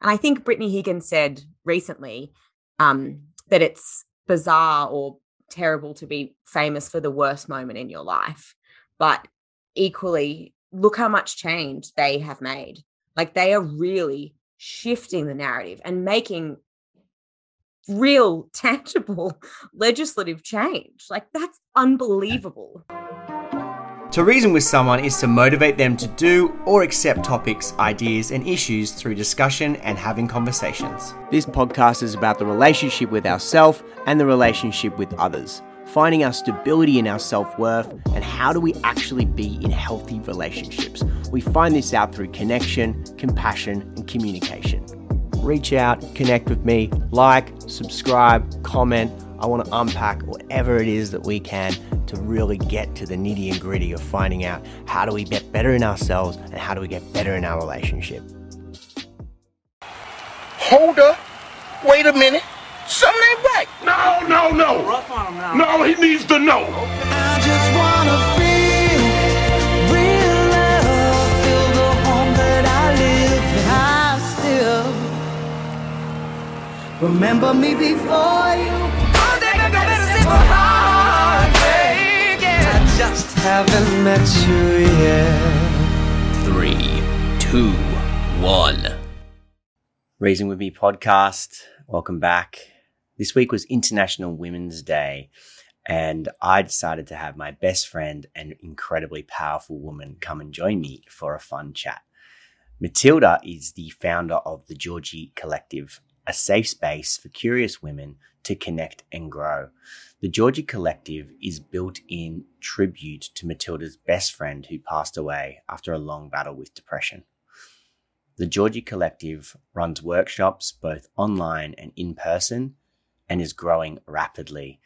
And I think Brittany Higgins said recently um, that it's bizarre or terrible to be famous for the worst moment in your life. But equally, look how much change they have made. Like they are really shifting the narrative and making real, tangible legislative change. Like that's unbelievable. To reason with someone is to motivate them to do or accept topics, ideas, and issues through discussion and having conversations. This podcast is about the relationship with ourselves and the relationship with others, finding our stability in our self worth, and how do we actually be in healthy relationships. We find this out through connection, compassion, and communication. Reach out, connect with me, like, subscribe, comment. I want to unpack whatever it is that we can to really get to the nitty and gritty of finding out how do we get better in ourselves and how do we get better in our relationship. Hold up. Wait a minute. Something ain't right. No, no, no. Rough on him now. No, he needs to know. I just wanna feel real love, feel the home that I live. I still remember me before you. Haven't met you yet. Three, two, one. Reason with Me podcast. Welcome back. This week was International Women's Day, and I decided to have my best friend and incredibly powerful woman come and join me for a fun chat. Matilda is the founder of the Georgie Collective, a safe space for curious women to connect and grow. The Georgie Collective is built in tribute to Matilda's best friend who passed away after a long battle with depression. The Georgie Collective runs workshops both online and in person and is growing rapidly.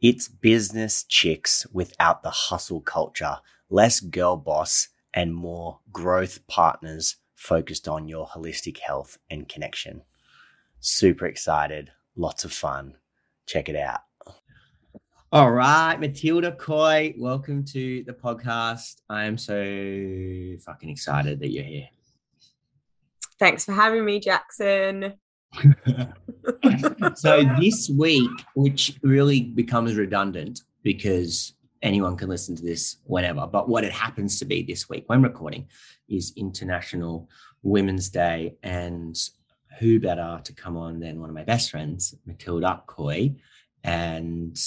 It's business chicks without the hustle culture, less girl boss and more growth partners focused on your holistic health and connection. Super excited, lots of fun. Check it out. All right, Matilda Coy, welcome to the podcast. I am so fucking excited that you're here. Thanks for having me, Jackson. so this week, which really becomes redundant because anyone can listen to this whenever, but what it happens to be this week when recording is International Women's Day. And who better to come on than one of my best friends, Matilda Coy, and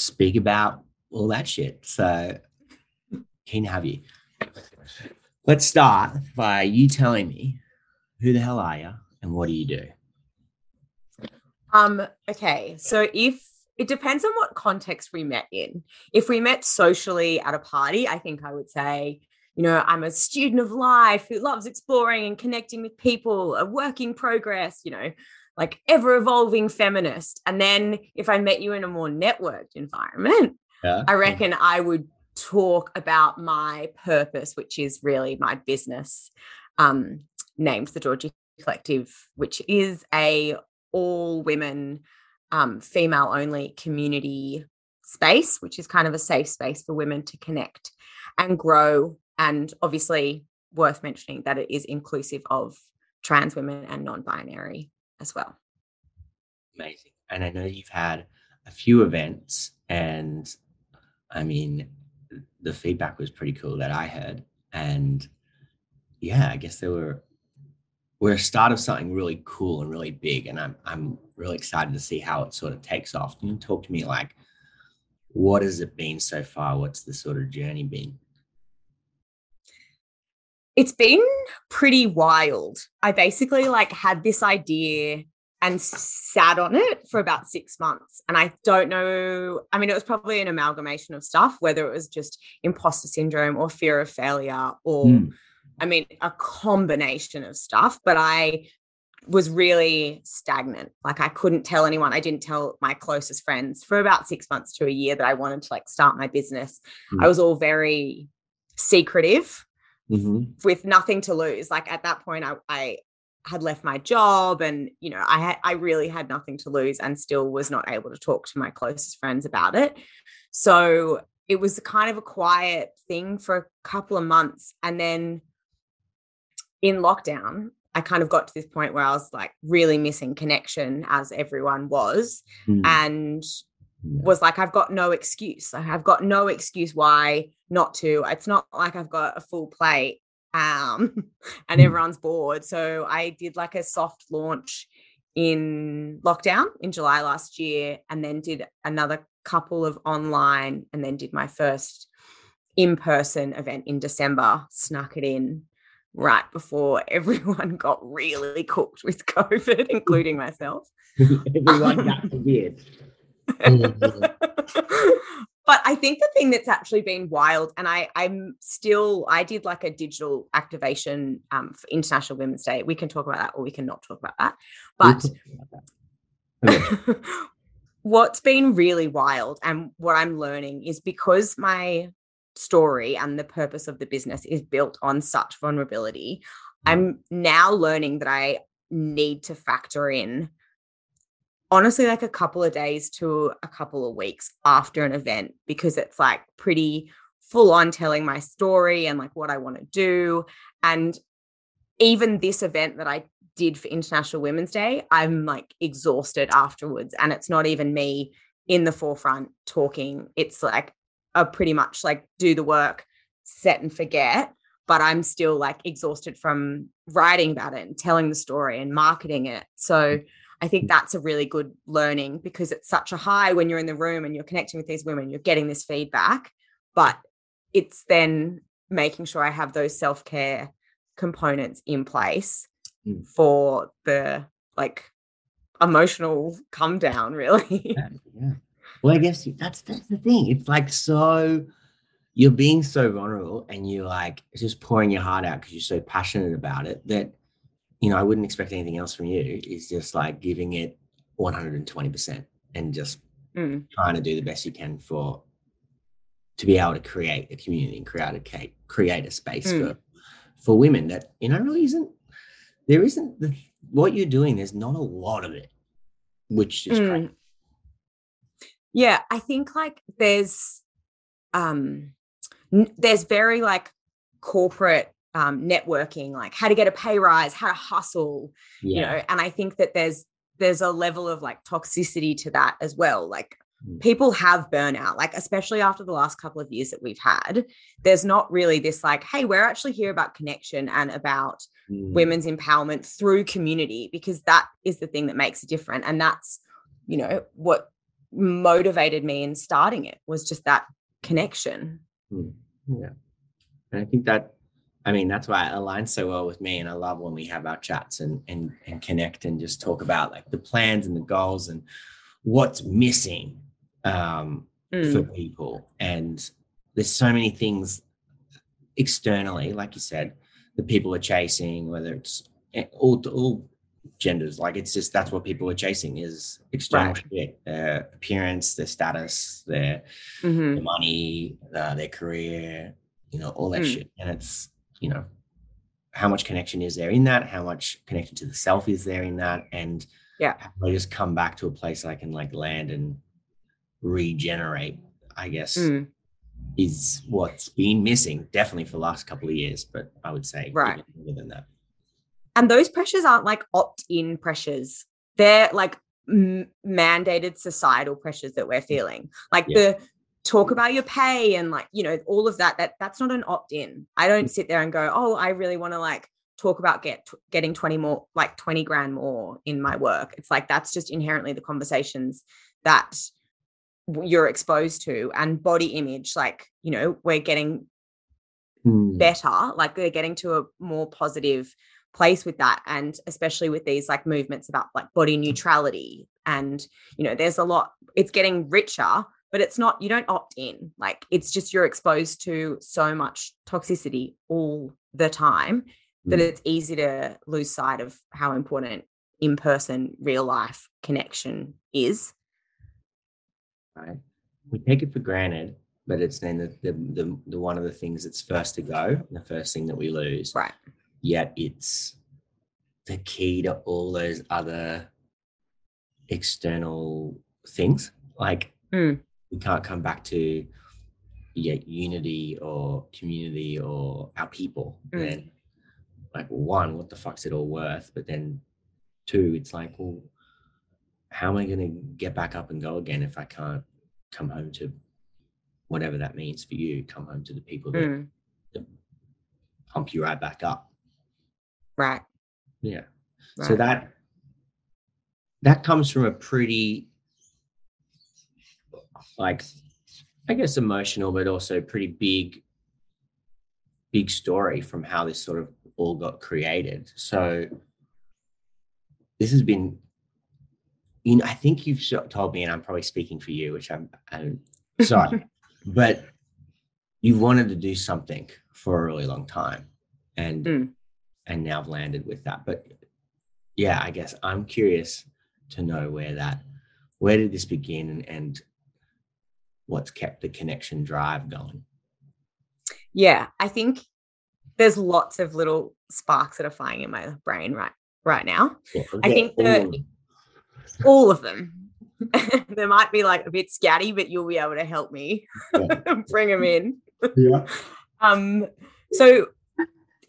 speak about all that shit. So keen to have you. Let's start by you telling me who the hell are you and what do you do? Um, okay. So if it depends on what context we met in. If we met socially at a party, I think I would say, you know, I'm a student of life who loves exploring and connecting with people, a work in progress, you know, like ever evolving feminist. And then if I met you in a more networked environment, Yeah. I reckon I would talk about my purpose, which is really my business, um, named the Georgie Collective, which is a all women, um, female only community space, which is kind of a safe space for women to connect and grow. And obviously, worth mentioning that it is inclusive of trans women and non-binary as well. Amazing. And I know you've had a few events, and I mean, the feedback was pretty cool that I heard. And yeah, I guess they were we're a start of something really cool and really big. And I'm I'm really excited to see how it sort of takes off. Can you talk to me like what has it been so far? What's the sort of journey been? It's been pretty wild. I basically like had this idea and sat on it for about six months. And I don't know, I mean, it was probably an amalgamation of stuff, whether it was just imposter syndrome or fear of failure or, Mm. I mean, a combination of stuff. But I was really stagnant. Like I couldn't tell anyone. I didn't tell my closest friends for about six months to a year that I wanted to like start my business. Mm. I was all very secretive Mm-hmm. with nothing to lose. Like at that point, I, I had left my job and, you know, I had, I really had nothing to lose and still was not able to talk to my closest friends about it. So it was kind of a quiet thing for a couple of months. And then in lockdown, I kind of got to this point where I was like really missing connection as everyone was Mm. and Yeah. was like I've got no excuse. Like, I've got no excuse why not to. It's not like I've got a full plate um and Mm. everyone's bored. So I did like a soft launch in lockdown in July last year and then did another couple of online and then did my first in-person event in December, snuck it in right before everyone got really cooked with COVID, including myself. Everyone got weird. but I think the thing that's actually been wild, and I, I'm still, I did like a digital activation um, for International Women's Day. We can talk about that, or we can not talk about that. But what's been really wild and what I'm learning is because my story and the purpose of the business is built on such vulnerability, I'm now learning that I need to factor in honestly like a couple of days to a couple of weeks after an event because it's like pretty full on telling my story and like what I want to do. And even this event that I did for International Women's Day, I'm like exhausted afterwards. And it's not even me in the forefront talking. It's like a pretty much like do the work, set and forget. But I'm still like exhausted from writing about it and telling the story and marketing it. So mm. I think that's a really good learning because it's such a high when you're in the room and you're connecting with these women, you're getting this feedback. But it's then making sure I have those self care components in place Mm. for the like emotional come down, really. Yeah, yeah. Well, I guess that's that's the thing. It's like so you're being so vulnerable and you're like just pouring your heart out because you're so passionate about it that you know I wouldn't expect anything else from you. Is just like giving it 120 percent and just Mm. trying to do the best you can for to be able to create a community and create a create a space Mm. for for women that you know really isn't there isn't the what you're doing. There's not a lot of it, which is great. Mm. Yeah, I think like there's um n- there's very like corporate um networking, like how to get a pay rise, how to hustle, Yeah. you know, and I think that there's there's a level of like toxicity to that as well. Like Mm. people have burnout, like especially after the last couple of years that we've had. There's not really this like, hey, we're actually here about connection and about Mm. women's empowerment through community because that is the thing that makes it different and that's you know what motivated me in starting it was just that connection Yeah. And I think that I mean that's why it aligns so well with me. And I love when we have our chats and and and connect and just talk about like the plans and the goals and what's missing um Mm, for people. And there's so many things externally, like you said, that people are chasing, whether it's eh, all all genders, like it's just that's what people are chasing is external Right. shit, their appearance, their status, their mhm, their money, uh, their career, you know, all that Mm. shit. And it's, you know, how much connection is there in that? How much connection to the self is there in that? And Yeah. I just come back to a place I can like land and regenerate, I guess, mm, is what's been missing definitely for the last couple of years. But I would say Right. longer than that. and those pressures aren't like opt-in pressures they're like m- mandated societal pressures that we're feeling like. Yeah. the talk about your pay and like you know all of that that that's not an opt-in. I don't sit there and go oh i really want to like talk about get getting 20 more like 20 grand more in my work. It's like that's just inherently the conversations that you're exposed to and body image like you know we're getting Mm. better like they're getting to a more positive place with that and especially with these like movements about like body neutrality and you know there's a lot it's getting richer but it's not you don't opt in like it's just you're exposed to so much toxicity all the time that Mm. it's easy to lose sight of how important in person real life connection is right? We take it for granted, but it's then the, the, the, the one of the things that's first to go, the first thing that we lose. right Yet it's the key to all those other external things. Like Mm. We can't come back to yeah, unity or community or our people. Mm. Then like one, what the fuck's it all worth? But then two, it's like, well, how am I going to get back up and go again if I can't come home to whatever that means for you? Come home to the people that, Mm, that pump you right back up. right. Yeah. right. So that that comes from a pretty like I guess emotional, but also pretty big big story from how this sort of all got created. So this has been you know, I think you've told me, and I'm probably speaking for you, which I'm, I'm sorry, but you've wanted to do something for a really long time, and Mm. and now I've landed with that. But yeah, I guess I'm curious to know where that, where did this begin, and, and what's kept the connection drive going. yeah i think there's lots of little sparks that are flying in my brain right right now. Yeah, I think all the- of them. all of them. They might be like a bit scatty but you'll be able to help me bring them in. Yeah, um so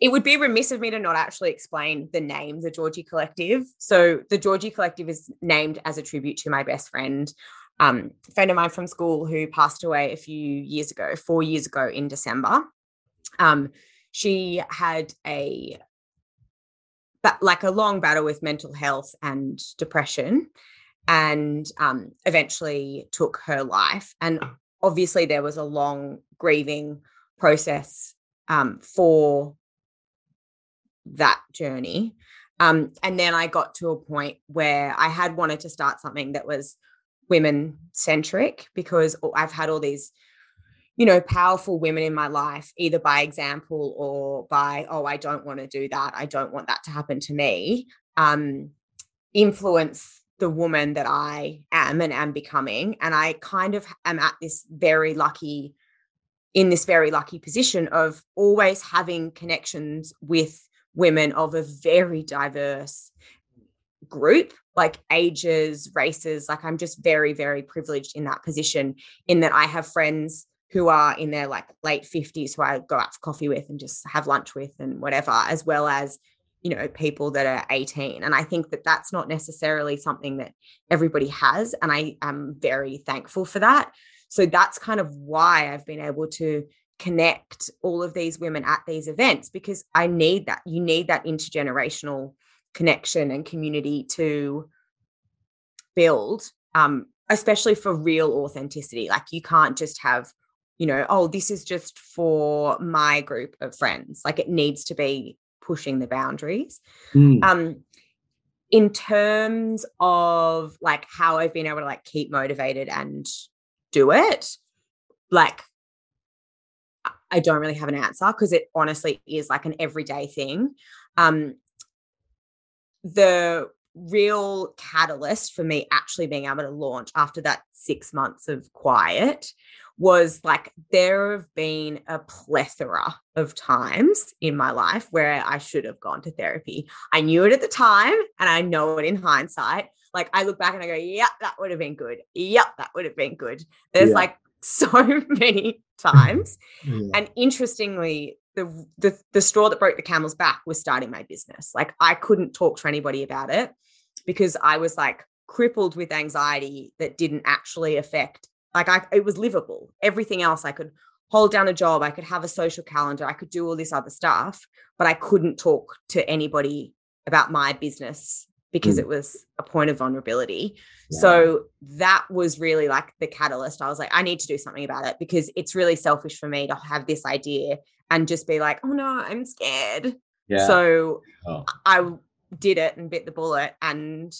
it would be remiss of me to not actually explain the name the georgie collective. So the georgie collective is named as a tribute to my best friend um, a friend of mine from school who passed away a few years ago four years ago in december. Um, she had a but like a long battle with mental health and depression and um, eventually took her life. And obviously there was a long grieving process um, for that journey. Um, and then i got to a point where i had wanted to start something that was women centric because i've had all these you know powerful women in my life either by example or by oh i don't want to do that. I don't want that to happen to me um influence the woman that i am and am becoming. And i kind of am at this very lucky in this very lucky position of always having connections with women of a very diverse group like ages races like i'm just very very privileged in that position in that i have friends who are in their like late 50s who I go out for coffee with and just have lunch with and whatever, as well as, you know, people that are 18. And I think that that's not necessarily something that everybody has. And I am very thankful for that. So that's kind of why I've been able to connect all of these women at these events because I need that. You need that intergenerational connection and community to build, um, especially for real authenticity. Like you can't just have you know, oh, this is just for my group of friends. Like it needs to be pushing the boundaries. Mm, Um, in terms of like how I've been able to like keep motivated and do it, like I- I don't really have an answer because it honestly is like an everyday thing. Um, the real catalyst for me actually being able to launch after that six months of quiet was like there have been a plethora of times in my life where I should have gone to therapy. I knew it at the time and I know it in hindsight. Like I look back and I go, yeah, that would have been good. Yep, that would have been good. There's Yeah. like so many mm. times. yeah. And interestingly, the, the the straw that broke the camel's back was starting my business. Like I couldn't talk to anybody about it because I was like crippled with anxiety that didn't actually affect like I it was livable. Everything else I could hold down a job, I could have a social calendar, I could do all this other stuff, but I couldn't talk to anybody about my business because Mm. it was a point of vulnerability. Yeah. So that was really like the catalyst. I was like, I need to do something about it because it's really selfish for me to have this idea and just be like, oh no, I'm scared. yeah. So Oh. I did it and bit the bullet and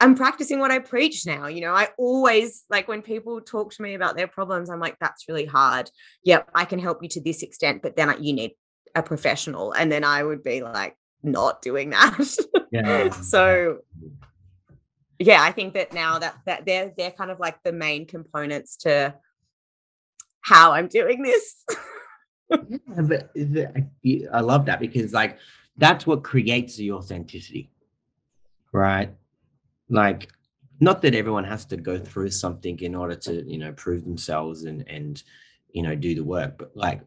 I'm practicing what I preach now. You know, I always like when people talk to me about their problems, I'm like, that's really hard. Yep, I can help you to this extent, but then you need a professional. And then I would be like, not doing that. yeah. so yeah, I think that now that that they're they're kind of like the main components to how I'm doing this. Yeah, but the- I I love that because like that's what creates the authenticity, right? Like, not that everyone has to go through something in order to you know prove themselves and and you know do the work, but like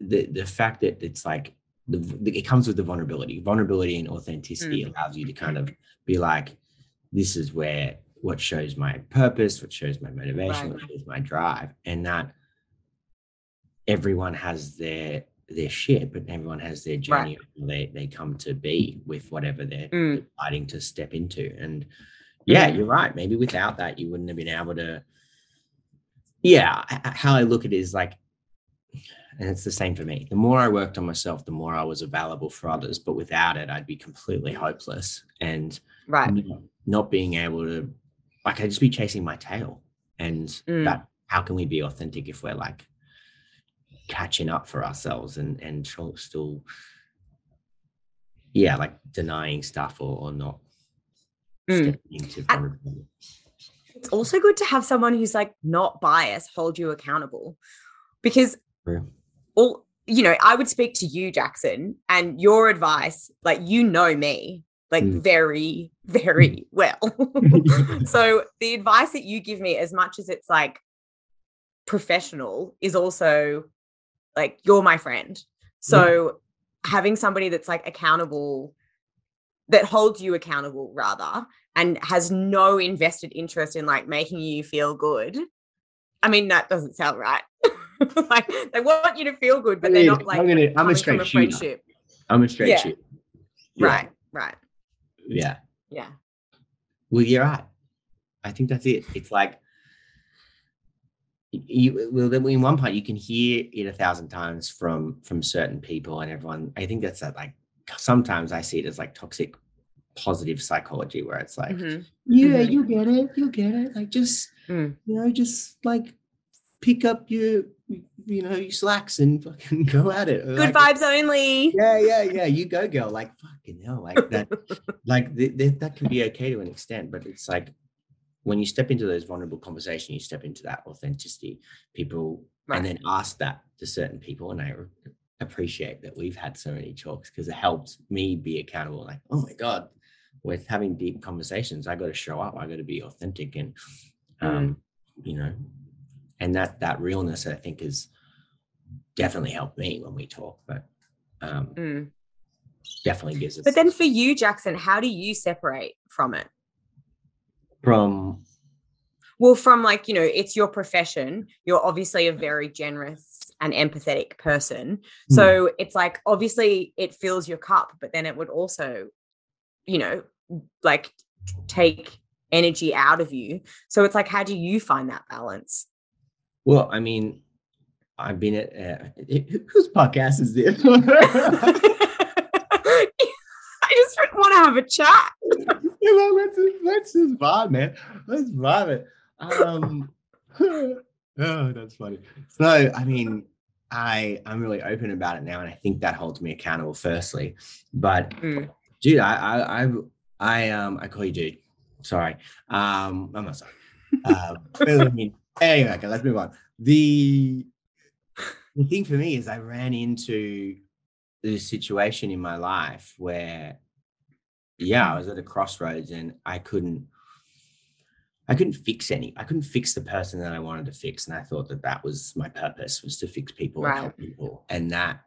the the fact that it's like the, the- it comes with the vulnerability. Vulnerability and authenticity mm. allows you to kind of be like, this is where what shows my purpose, what shows my motivation, what shows my drive, and that everyone has their their shit, but everyone has their journey how they they come to be with whatever they're Mm. deciding to step into. And yeah, Mm. you're right. Maybe without that, you wouldn't have been able to. Yeah, how I look at it is like, and it's the same for me. The more I worked on myself, the more I was available for others. But without it, I'd be completely hopeless and Right. not, not being able to, like, I'd just be chasing my tail. And Mm. that, how can we be authentic if we're like catching up for ourselves and and still, yeah, like denying stuff or, or not Mm. It's also good to have someone who's like not biased hold you accountable because True. all you know i would speak to you jackson and your advice like you know me like Mm. very very well so the advice that you give me as much as it's like professional is also like you're my friend so having somebody that's like accountable that holds you accountable rather and has no invested interest in like making you feel good i mean that doesn't sound right like they want you to feel good but they're not like I'm, gonna, I'm a straight a shooter. I'm a straight Yeah. shooter. Yeah, right right Yeah. yeah Well, you're right. I think that's it. It's like you well then in one part you can hear it a thousand times from from certain people and everyone. I think that's that like sometimes I see it as like toxic positive psychology where it's like, Mhm. yeah, Mhm. you get it, you get it. Like just Mm. you know, just like pick up your you know your slacks and fucking go at it. good Like, vibes only yeah, yeah, yeah. You go, girl. Like fucking hell. Like that. like th- th- that can be okay to an extent, but it's like when you step into those vulnerable conversations, you step into that authenticity. People and then ask that to certain people, and I appreciate that we've had so many talks because it helps me be accountable. Like, oh my god, with having deep conversations, I got to show up. I got to be authentic, and um, you know, and that that realness, I think, is definitely helped me when we talk. But um, Mm. definitely gives us. but then for you jackson how do you separate from it from well from like you know it's your profession. You're obviously a very generous and empathetic person. Hmm. so it's like obviously it fills your cup but then it would also you know like take energy out of you. So it's like how do you find that balance? Well, I mean, I've been at uh, whose podcast is this? i just want to have a chat Yeah, well, let's just, let's just vibe, man. Let's vibe it. Um, oh, that's funny. So, I mean, I I'm really open about it now, and I think that holds me accountable. Firstly, but Mm. dude, I I I, I um I call you dude. Sorry. Um, I'm not sorry. Uh, I mean, anyway, okay, let's move on. The the thing for me is I ran into this situation in my life where yeah, I was at a crossroads and I couldn't I couldn't fix any. I couldn't fix the person that I wanted to fix, and I thought that that was my purpose was to fix people and help people, and that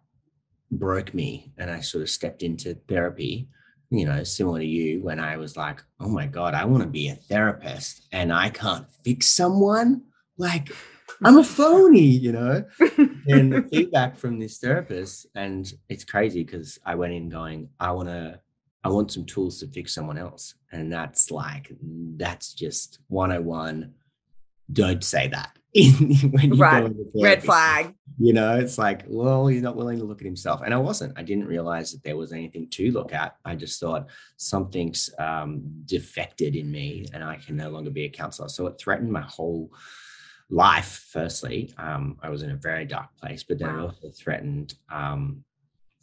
broke me. And I sort of stepped into therapy, you know, similar to you, when I was like, "Oh my god, I want to be a therapist, and I can't fix someone. Like, I'm a phony," you know. and the feedback from this therapist, and it's crazy because I went in going, "I want to." I want some tools to fix someone else. And that's like, that's just 101. Don't say that. when you go Right. into red flag You know, it's like, well, he's not willing to look at himself. And I wasn't. I didn't realize that there was anything to look at. I just thought something's um, defected in me and I can no longer be a counselor. So it threatened my whole life, firstly. Um, I was in a very dark place, but then it Wow. also threatened um,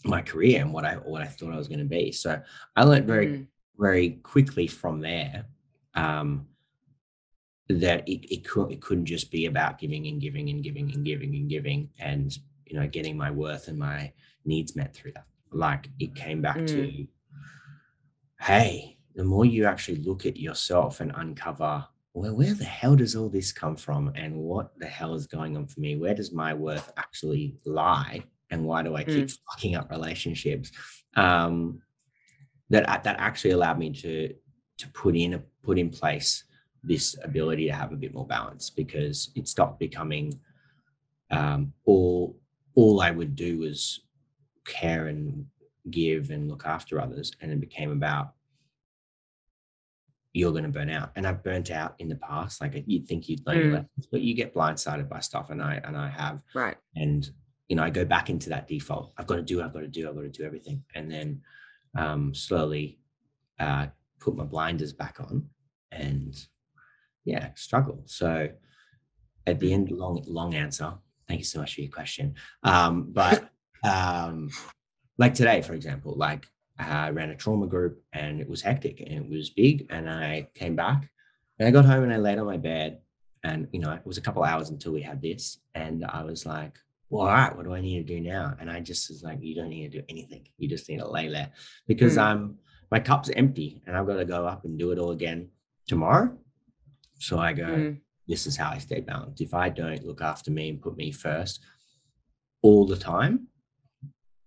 my career and what I what I thought I was going to be. So I learned very Mm. very quickly from there um, that it, it, could, it couldn't just be about giving and giving and giving and giving and giving and you know getting my worth and my needs met through that like it came back to hey the more you actually look at yourself and uncover well where the hell does all this come from and what the hell is going on for me where does my worth actually lie and why do I keep fucking up relationships? Um, that that actually allowed me to to put in a put in place this ability to have a bit more balance because it stopped becoming um, all all I would do was care and give and look after others, and it became about you're going to burn out. And I've burnt out in the past. Like you'd think you'd learn Mm. lessons, but you get blindsided by stuff, and I and I have. Right. And you know, I go back into that default. I've got to do. I've got to do. I've got to do everything, and then um, slowly uh, put my blinders back on, and yeah, struggle. So at the end, long long answer. Thank you so much for your question. Um, but um, like today, for example, like I ran a trauma group and it was hectic and it was big. And I came back and I got home and I laid on my bed. And, you know, it was a couple hours until we had this. And I was like, well, all right, what do I need to do now? And I just was like, you don't need to do anything. You just need to lay there because Mm. I'm, my cup's empty and I've got to go up and do it all again tomorrow. So I go, Mm. this is how I stay balanced. If I don't look after me and put me first all the time,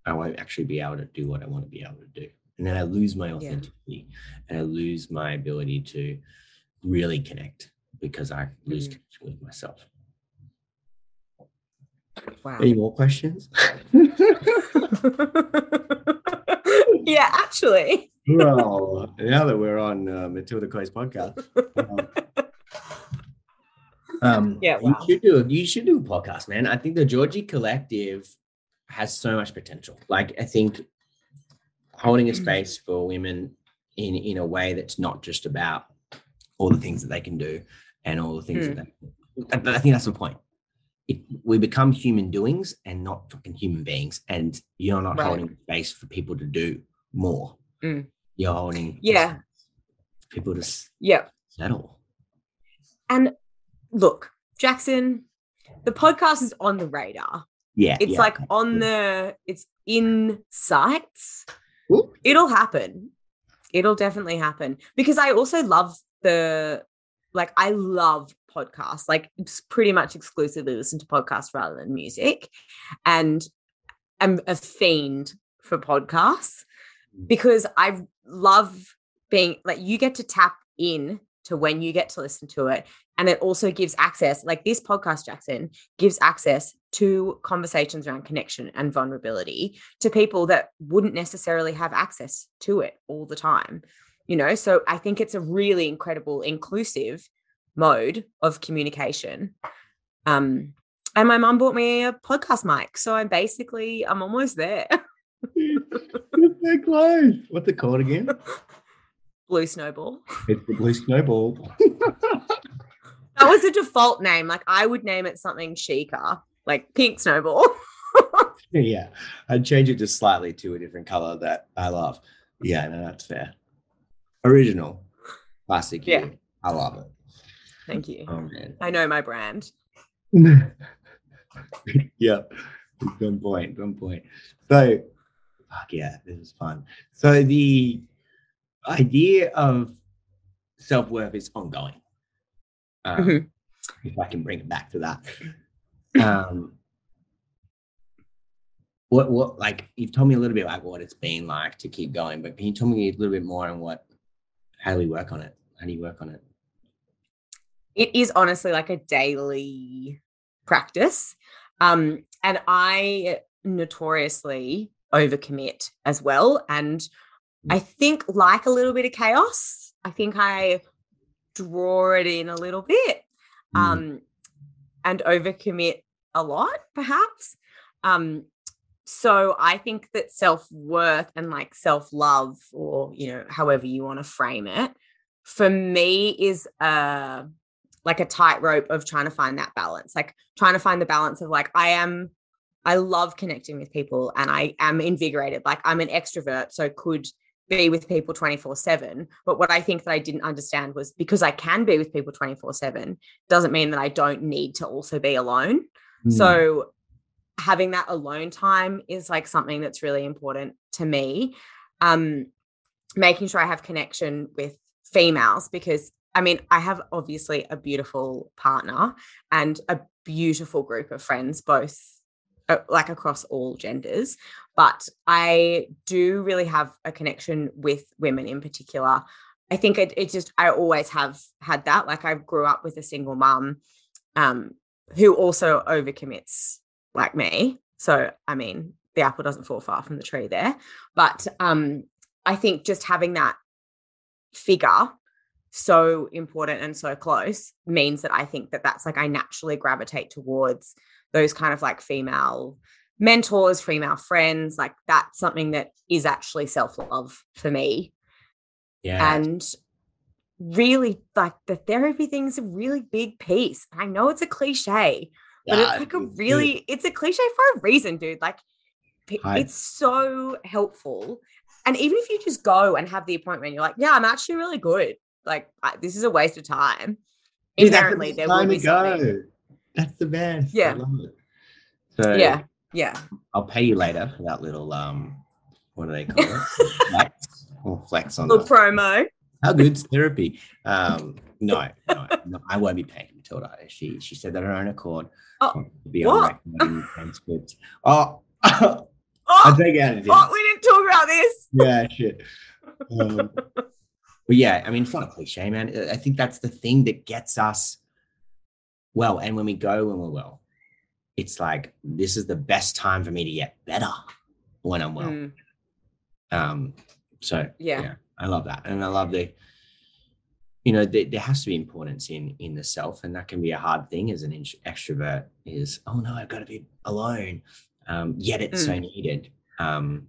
I won't actually be able to do what I want to be able to do. And then I lose my authenticity and I lose my ability to really connect because I lose Mm. connection with myself. Wow. Any more questions? yeah, actually. well, now that we're on uh, Matilda Coy's podcast, um, um, Yeah, you should do you should do a podcast, man. I think the Georgie Collective has so much potential. Like I think holding a space for women in in a way that's not just about all the things that they can do and all the things that they, I, I think that's the point. It, we become human doings and not fucking human beings, and you're not Right. holding space for people to do more. Mm. You're holding Yeah. people to yeah settle. And look, Jackson, the podcast is on the radar. Yeah, It's yeah. like on the, it's in sights. Ooh. It'll happen. It'll definitely happen because I also love the, like, I love podcasts. Like, pretty much exclusively listen to podcasts rather than music. And I'm a fiend for podcasts mm. because I love being like you get to tap in to when you get to listen to it and it also gives access like this podcast Jackson gives access to conversations around connection and vulnerability to people that wouldn't necessarily have access to it all the time you know so I think it's a really incredible inclusive mode of communication um and my mum bought me a podcast mic so I'm basically I'm almost there so close. What's it called again? blue snowball It's the blue snowball. That was a default name. Like I would name it something chicer, like pink snowball. yeah, I'd change it just slightly to a different color that I love. Yeah, no, that's fair. Original, classic. Yeah. you. I love it. Thank you. Man. I know my brand. yeah, good point. Good point. So, fuck yeah, this is fun. So the idea of self worth is ongoing. Um, Mhm. If I can bring it back to that. Um, what what like you've told me a little bit about what it's been like to keep going, but can you tell me a little bit more on what how do we work on it? How do you work on it? It is honestly like a daily practice. Um, and I notoriously overcommit as well. And I think like a little bit of chaos, I think I draw it in a little bit. Mm. um, and overcommit a lot, perhaps. Um, so I think that self worth and like self love, or you know, however you want to frame it, for me is uh like a tightrope of trying to find that balance, like trying to find the balance of like I am. I love connecting with people and I am invigorated. Like I'm an extrovert, so could be with people 24 7. But what I think that I didn't understand was because I can be with people 24 7 doesn't mean that I don't need to also be alone. Mm. So having that alone time is like something that's really important to me. Um making sure I have connection with females because I mean I have obviously a beautiful partner and a beautiful group of friends both uh, like across all genders, but I do really have a connection with women in particular. I think it, it just I always have had that. Like I grew up with a single mum um, who also overcommits like me. So I mean, the apple doesn't fall far from the tree there. But um, I think just having that figure so important and so close means that I think that that's like I naturally gravitate towards those kind of like female mentors, female friends. Like that's something that is actually self love for me. Yeah. And really, like the therapy thing's a really big piece. I know it's a cliche, but Yeah, it's like a really, it's a cliche for a reason, dude. Like p- I- it's so helpful. And even if you just go and have the appointment, you're like, yeah, I'm actually really good. Like I, this is a waste of time. The Inherently, there will be to something. go. That's the best. I Yeah. love it. So Yeah, yeah. I'll pay you later for that little um what do they call it? flex or flex on Little the promo. how good's therapy? Um no, no, no, I won't be paying Matilda. She she said that on her own accord. Oh, to be what? on. Oh Oh, take it out of oh, we didn't talk about this. yeah, shit. Um, but yeah, I mean, it's not a cliche, man. I- think that's the thing that gets us well. And when we go when we're well, it's like this is the best time for me to get better when I'm well. Mm, Um, so yeah. yeah, I love that, and I love the, you know, there, there has to be importance in in the self, and that can be a hard thing as an extrovert. Is oh no, I've got to be alone, um, yet it's so needed. Um,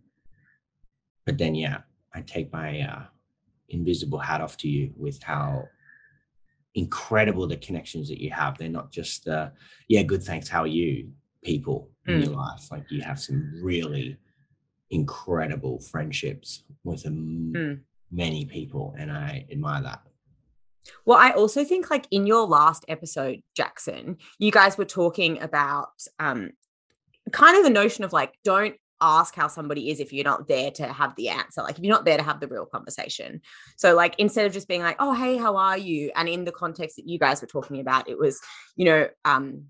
but then yeah, I take my uh, invisible hat off to you with how incredible the connections that you have. They're not just uh, yeah, good thanks. How are you? People in your life, like you have some really incredible friendships with um, Mm. many people, and I admire that. Well, I also think like in your last episode, Jackson, you guys were talking about um kind of the notion of like don't ask how somebody is if you're not there to have the answer. Like if you're not there to have the real conversation. So like instead of just being like, "Oh, hey, how are you?" and in the context that you guys were talking about, it was, you know, um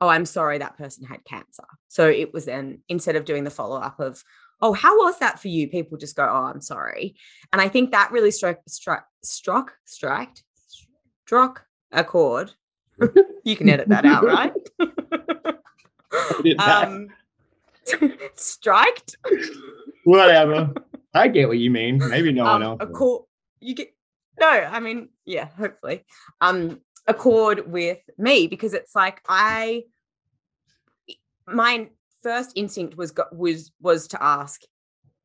oh, I'm sorry that person had cancer. So it was then instead of doing the follow up of Oh, how was that for you? People just go, Oh, I'm sorry. And I think that really struck struck struck striked struck a chord. you can edit that out, right? um, striked. Whatever. I get what you mean. Maybe no one um, else. a chord. You get no. I mean, yeah, hopefully, um, a chord with me because it's like I. My first instinct was was was to ask,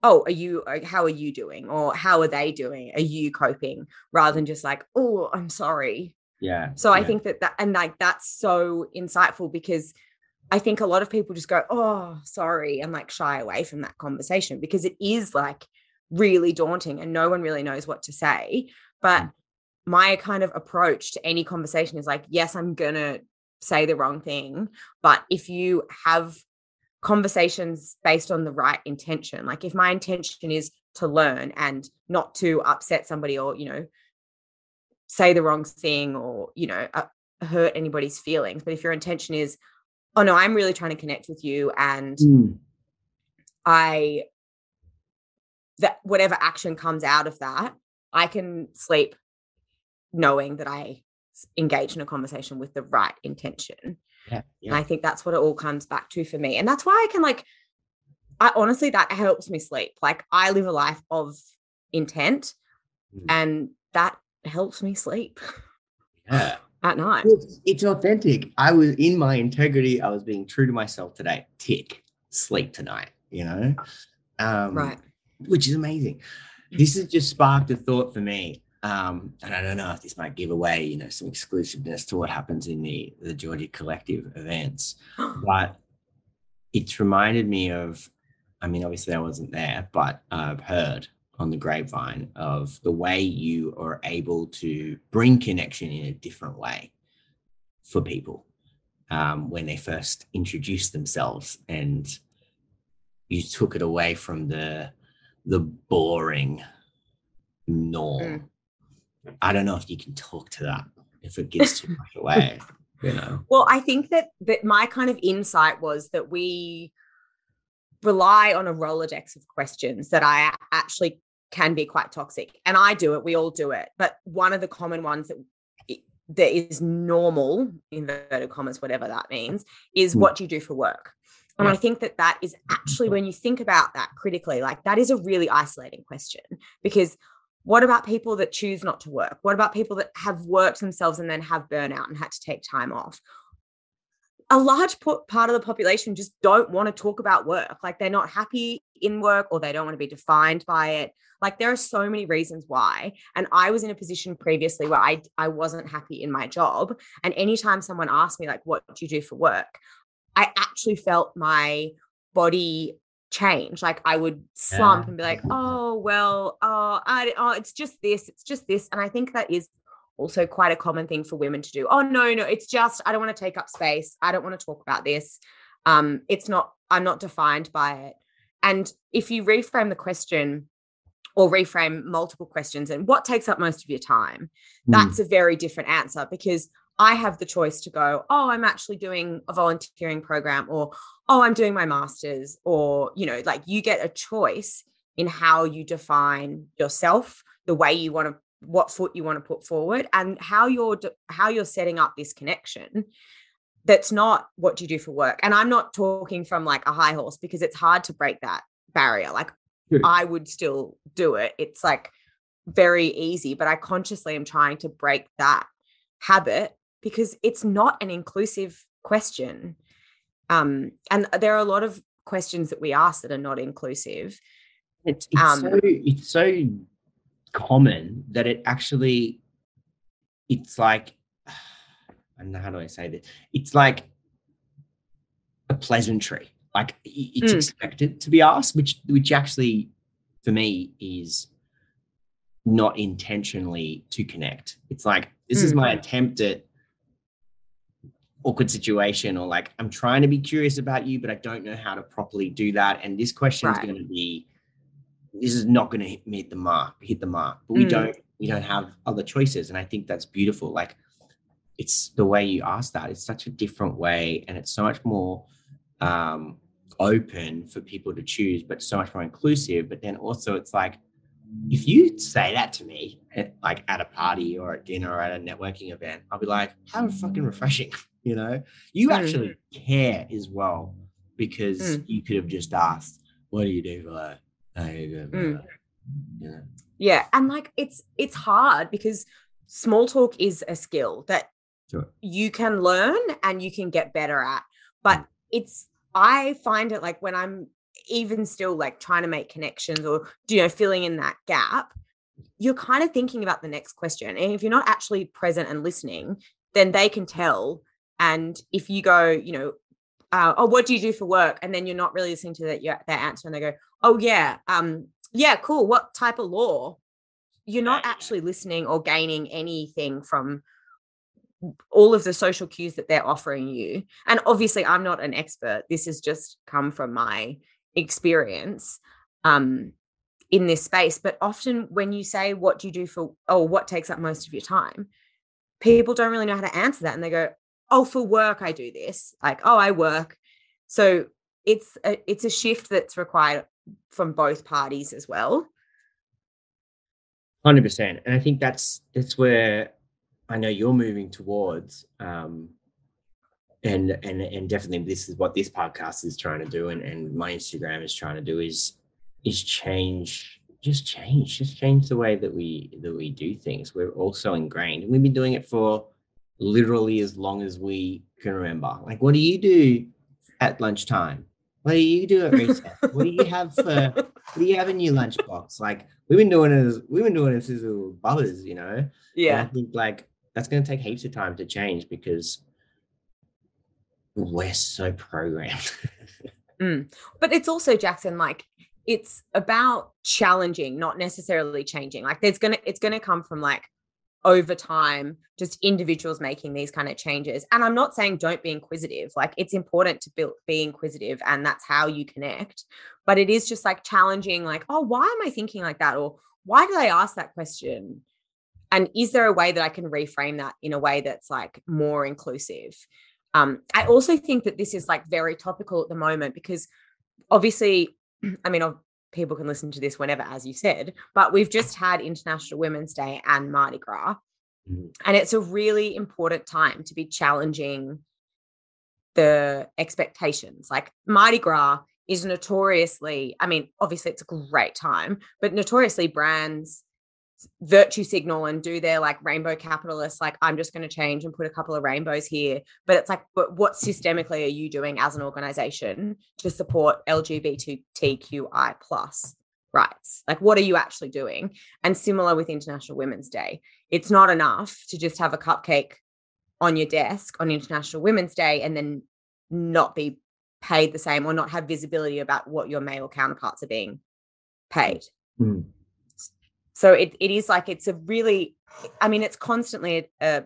"Oh, are you? How are you doing? Or how are they doing? Are you coping?" Rather than just like, "Oh, I'm sorry." Yeah. So I yeah. think that that and like that's so insightful because I think a lot of people just go, "Oh, sorry," and like shy away from that conversation because it is like really daunting and no one really knows what to say. But Mm. my kind of approach to any conversation is like, yes, I'm going to say the wrong thing, but if you have conversations based on the right intention, like if my intention is to learn and not to upset somebody or, you know, say the wrong thing or you know uh, hurt anybody's feelings but if your intention is oh no i'm really trying to connect with you and Mm. i that whatever action comes out of that i can sleep knowing that I engage in a conversation with the right intention Yeah. and i think that's what it all comes back to for me and that's why i can like i honestly that helps me sleep like i live a life of intent Mm. and that helps me sleep yeah. At night It's, it's authentic. I was in my integrity. I was being true to myself today. Tick. Sleep tonight. You know. Um, right Which is amazing. This has just sparked a thought for me. Um, and I don't know if this might give away, you know, some exclusiveness to what happens in the the Georgie Collective events, but it's reminded me of. I mean, obviously, I wasn't there, but I've heard on the grapevine of the way you are able to bring connection in a different way for people um, when they first introduced themselves, and you took it away from the the boring norm. I don't know if you can talk to that if it gives too much away. You know. Well, I think that that my kind of insight was that we rely on a Rolodex of questions that I actually can be quite toxic. And I do it, we all do it. But one of the common ones that that is normal, inverted commas, whatever that means, is Mm. what do you do for work? And I think that that is actually, when you think about that critically, like that is a really isolating question because what about people that choose not to work? What about people that have worked themselves and then have burnout and had to take time off? A large po- part of the population just don't want to talk about work. Like they're not happy in work or they don't want to be defined by it. Like there are so many reasons why. And I was in a position previously where I I wasn't happy in my job. And anytime someone asked me like, "What do you do for work?" I actually felt my body change. Like I would slump and be like, "Oh well, oh, I, oh, it's just this, it's just this." And I think that is also quite a common thing for women to do. Oh no, no, it's just I don't want to take up space. I don't want to talk about this. Um, it's not. I'm not defined by it. And if you reframe the question or reframe multiple questions and what takes up most of your time, Mm. that's a very different answer because I have the choice to go, oh, I'm actually doing a volunteering program, or oh, I'm doing my master's, or, you know, like you get a choice in how you define yourself, the way you want to, what foot you want to put forward, and how you're, how you're setting up this connection. That's not what you do for work. And I'm not talking from like a high horse because it's hard to break that barrier. Like. I would still do it. It's like very easy, but I consciously am trying to break that habit because it's not an inclusive question. Um, and there are a lot of questions that we ask that are not inclusive. It's, it's Um, so it's so common that it actually it's like I don't know how do I say this? It's like a pleasantry. Like it's Mm. expected to be asked, which which actually for me is not intentionally to connect. It's like this is Mm. my attempt at awkward situation or like I'm trying to be curious about you, but I don't know how to properly do that. And this question is Right. going to be this is not going to hit, hit the mark, hit the mark. But we Mm. don't we don't have other choices, and I think that's beautiful. Like it's the way you ask that. It's such a different way, and it's so much more um, open for people to choose, but so much more inclusive. But then also, it's like if you say that to me, at, like at a party or at dinner or at a networking event, I'll be like, "How fucking refreshing!" You know, you Mm. actually care as well because Mm. you could have just asked, "What do you do for that?" "Oh, you do for Mm. that." You know, Yeah. And like it's it's hard because small talk is a skill that Sure. you can learn and you can get better at. But it's I find it like when I'm even still like trying to make connections or you know filling in that gap, you're kind of thinking about the next question. And if you're not actually present and listening, then they can tell. And if you go, you know, uh, oh, what do you do for work? And then you're not really listening to that their answer, and they go, oh yeah, um, yeah, cool. What type of law? You're not actually listening or gaining anything from all of the social cues that they're offering you. And obviously, I'm not an expert. This has just come from my experience um, in this space. But often, when you say, What do you do for, oh, what takes up most of your time? People don't really know how to answer that. And they go, Oh, for work, I do this. Like, oh, I work. So it's a, it's a shift that's required from both parties as well. hundred percent. And I think that's that's where I know you're moving towards. Um, and and and definitely this is what this podcast is trying to do, and and my Instagram is trying to do is is change, just change, just change the way that we that we do things. We're also ingrained, and we've been doing it for literally as long as we can remember. Like, what do you do at lunchtime? What do you do at recess? what do you have for what do you have in your lunchbox? Like we've been doing it as we've been doing it as we were bubbers, you know. And I Yeah. think like that's going to take heaps of time to change because we're so programmed. Mm. but it's also jackson like it's about challenging not necessarily changing like there's gonna it's gonna come from like over time just individuals making these kind of changes. And i'm not saying don't be inquisitive like it's important to build, be inquisitive and that's how you connect. But it is just like challenging like oh why am i thinking like that? or why did i ask that question? And is there a way that I can reframe that in a way that's like more inclusive? Um, I also think that this is like very topical at the moment because obviously, I mean, people can listen to this whenever, as you said, but we've just had International Women's Day and Mardi Gras. Mhm. And it's a really important time to be challenging the expectations. Like Mardi Gras is notoriously, I mean, obviously it's a great time, but notoriously brands virtue signal and do their like rainbow capitalists like i'm just going to change and put a couple of rainbows here. But it's like but what systemically are you doing as an organization to support lgbtqi plus rights? Like what are you actually doing? And similar with international women's day. It's not enough to just have a cupcake on your desk on international women's day and then not be paid the same or not have visibility about what your male counterparts are being paid. Mm. So it, it is like it's a really i mean it's constantly a,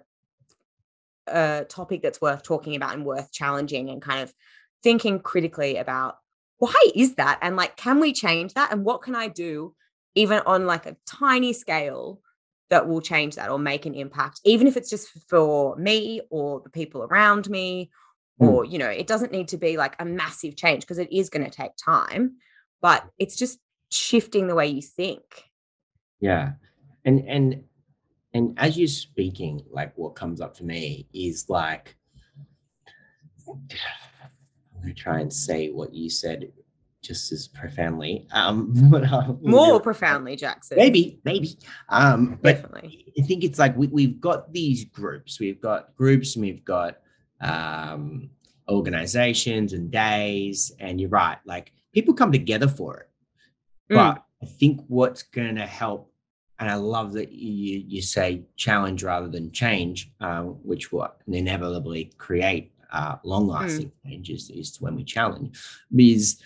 a topic that's worth talking about and worth challenging and kind of thinking critically about why is that? And like can we change that? And what can i do even on like a tiny scale that will change that or make an impact even if it's just for me or the people around me? Mm. or you know it doesn't need to be like a massive change because it is going to take time but it's just shifting the way you think Yeah. And and and as you're speaking, like what comes up for me is like I'm gonna try and say what you said just as profoundly. Um but um, more profoundly jackson maybe, maybe. Um but definitely I think it's like we, we've got these groups. We've got groups and we've got um, organizations and days. And you're right, like people come together for it. Mm. But I think what's going to help, and I love that you, you say challenge rather than change, um, which will inevitably create uh, long lasting changes is when we challenge, is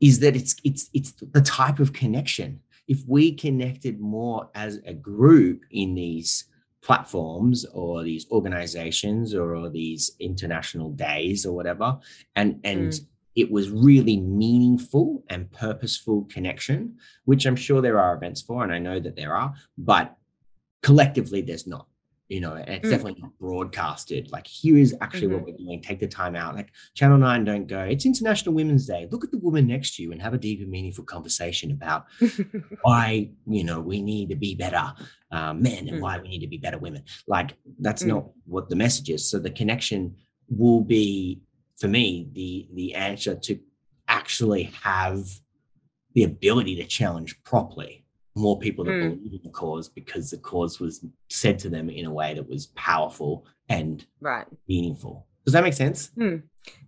is that it's it's it's the type of connection. If we connected more as a group in these platforms or these organizations or, or these international days or whatever and and it was really meaningful and purposeful connection which i'm sure there are events for and i know that there are but collectively there's not you know and it's Mm. definitely not broadcasted. Like here is actually what we're doing. Take the time out. Like channel 9 don't go. It's international women's day. Look at the woman next to you and have a deep and meaningful conversation about why you know we need to be better uh, men and Mm. why we need to be better women. Like that's Mm. not what the message is. So the connection will be for me the the answer to actually have the ability to challenge properly more people that Mm. believe in the cause because the cause was said to them in a way that was powerful and right. meaningful. Does that make sense?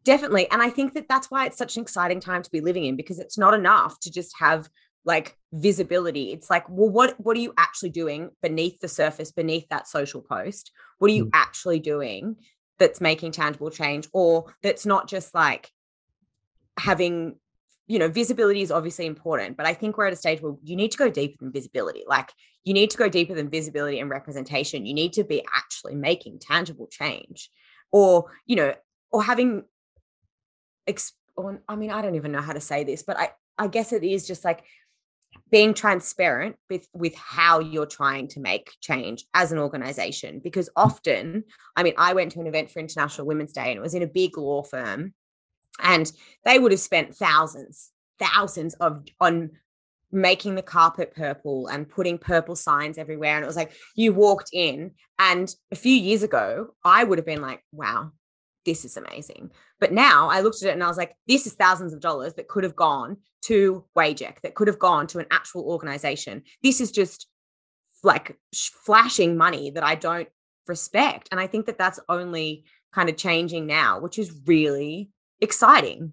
Definitely. And i think that that's why it's such an exciting time to be living in because it's not enough to just have like visibility. It's like well what what are you actually doing beneath the surface beneath that social post? What are you Mm. actually doing that's making tangible change or that's not just like having you know visibility is obviously important but i think we're at a stage where you need to go deeper than visibility. Like you need to go deeper than visibility and representation. You need to be actually making tangible change or you know or having ex- or, i mean i don't even know how to say this but i i guess it is just like being transparent with with how you're trying to make change as an organization because mm. often i mean i went to an event for international women's day and it was in a big law firm and they would have spent thousands thousands of on making the carpet purple and putting purple signs everywhere and it was like you walked in and a few years ago i would have been like wow this is amazing but now i looked at it and i was like this is thousands of dollars that could have gone to WAGEC that could have gone to an actual organization this is just like flashing money that i don't respect and i think that that's only kind of changing now which is really exciting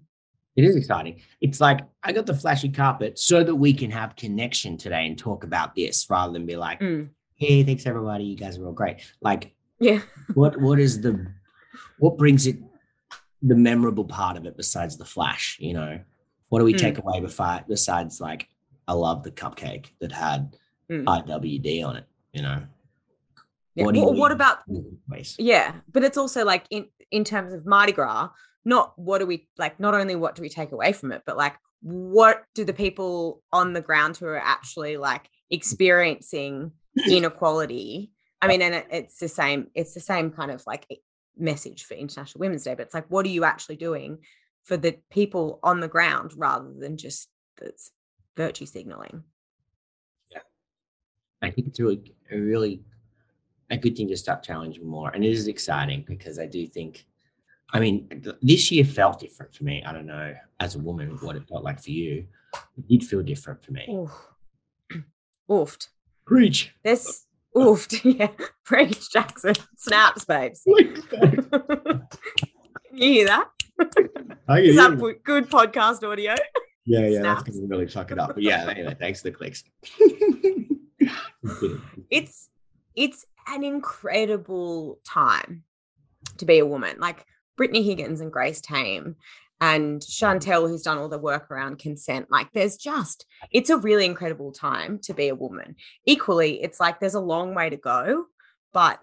It is exciting. It's like I got the flashy carpet so that we can have connection today and talk about this rather than be like, Mm. hey, thanks everybody, you guys are all great. Like, yeah what what is the what brings it the memorable part of it besides the flash? You know, what do we Mm. take away besides besides like I love the cupcake that had Mm. IWD on it. You know, Yeah. What you What, what about yeah but it's also like in in terms of mardi gras not what do we like not only what do we take away from it but like what do the people on the ground who are actually like experiencing inequality. I mean, and it, it's the same, it's the same kind of like message for International Women's Day, but it's like, what are you actually doing for the people on the ground rather than just the virtue signaling? Yeah. I think it's really, a really a good thing to start challenging more. And it is exciting because I do think, I mean, this year felt different for me. I don't know, as a woman, what it felt like for you. It did feel different for me. Oof. Oofed. Preach. This oofed. Yeah. Preach, Jackson. Snaps, babes. Can you hear that? I Is that good podcast audio? Yeah, yeah, Snaps. that's gonna really fuck it up. But yeah, anyway, thanks for the clicks. It's it's an incredible time to be a woman. Like Brittany Higgins and Grace Tame and Chanel, who's done all the work around consent. Like there's just, it's a really incredible time to be a woman. Equally, it's like there's a long way to go, but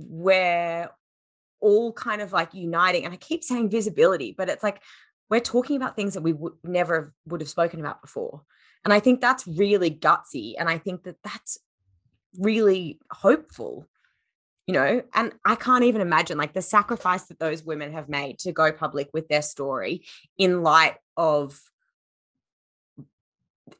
we're all kind of like uniting. And I keep saying visibility, but it's like we're talking about things that we would never would have spoken about before. And I think that's really gutsy. And I think that that's really hopeful, you know. And I can't even imagine like the sacrifice that those women have made to go public with their story in light of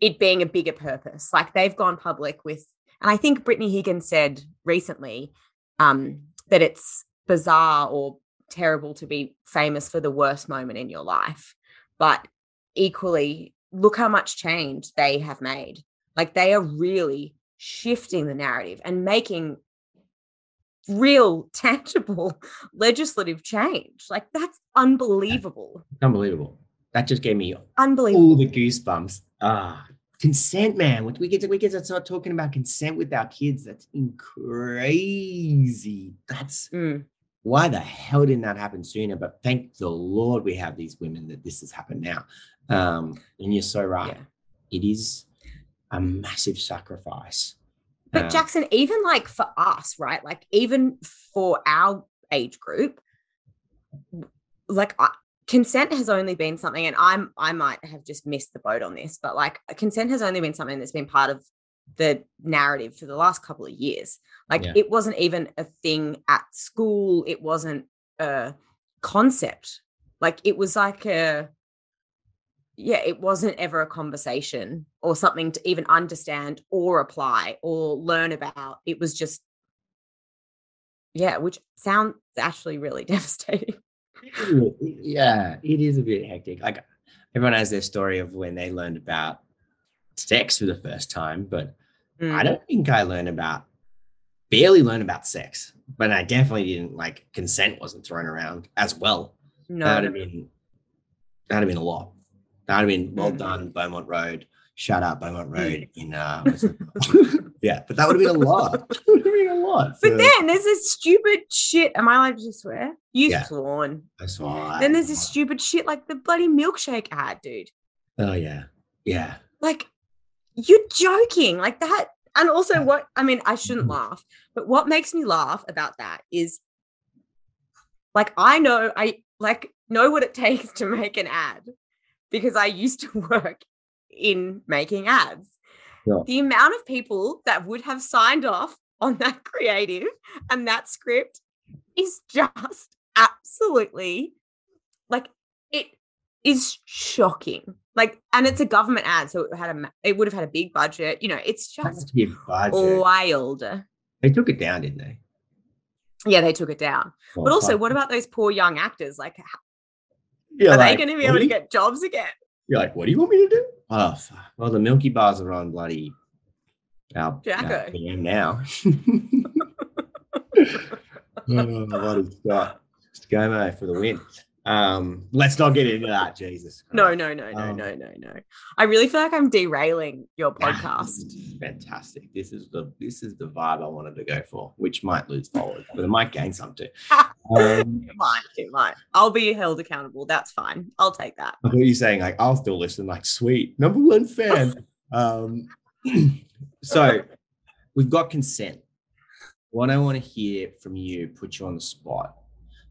it being a bigger purpose. Like they've gone public with, and I think Brittany Higgins said recently um, that it's bizarre or terrible to be famous for the worst moment in your life. But equally, look how much change they have made. Like they are really shifting the narrative and making real, tangible legislative change. Like that's unbelievable. Unbelievable. That just gave me Unbelievable. all the goosebumps. Ah, consent, man. We get to we get to start talking about consent with our kids, that's crazy. That's Mm. why the hell didn't that happen sooner? But thank the Lord we have these women that this has happened now. Um, and you're so right. Yeah. It is a massive sacrifice. But Um, Jackson, even like for us, right? Like even for our age group, like I, consent has only been something, and I'm I might have just missed the boat on this, but like consent has only been something that's been part of the narrative for the last couple of years. Like Yeah. it wasn't even a thing at school. It wasn't a concept. Like it was like a yeah, it wasn't ever a conversation or something to even understand or apply or learn about. It was just, yeah, which sounds actually really devastating. yeah, it is a bit hectic. Like everyone has their story of when they learned about sex for the first time, but I Mm. don't think I learned about barely learned about sex, but I definitely didn't like consent wasn't thrown around as well. No, That'd have been that'd have been a lot. Been well Mm. done, Beaumont Road. Shout out Beaumont Road in uh yeah, but that would have been a lot. That would have been a lot. but for- then there's this stupid shit. Am I allowed to swear? You've Yeah. That's why. Then there's this stupid shit like the bloody milkshake ad, dude. Oh yeah. Yeah. Like, you're joking. Like that. And also, what I mean, I shouldn't Mhm. laugh, but what makes me laugh about that is like, I know, I like know what it takes to make an ad because I used to work in making ads. Yeah. The amount of people that would have signed off on that creative and that script is just absolutely like it is shocking. Like, and it's a government ad, so it had a it would have had a big budget. You know, it's just wild. They took it down, didn't they? Yeah, they took it down. Well, But also, what about those poor young actors? Like, You're are like, they going to be able do to get jobs again? You're like, what do you want me to do? Oh, fuck. well, the Milky Bars are on bloody our, uh, Jacko. our PM now. oh, bloody Scott. ScoMo for the win. Um, let's not get into that, Jesus. No, Christ. no, no, no, Um, no, no, no. I really feel like I'm derailing your podcast. Fantastic. This is the this is the vibe I wanted to go for, which might lose followers, but it might gain some too. Um, It might, it might. I'll be held accountable. That's fine. I'll take that. I thought you saying like I'll still listen, like sweet number one fan. um, so we've got consent. What I want to hear from you, put you on the spot,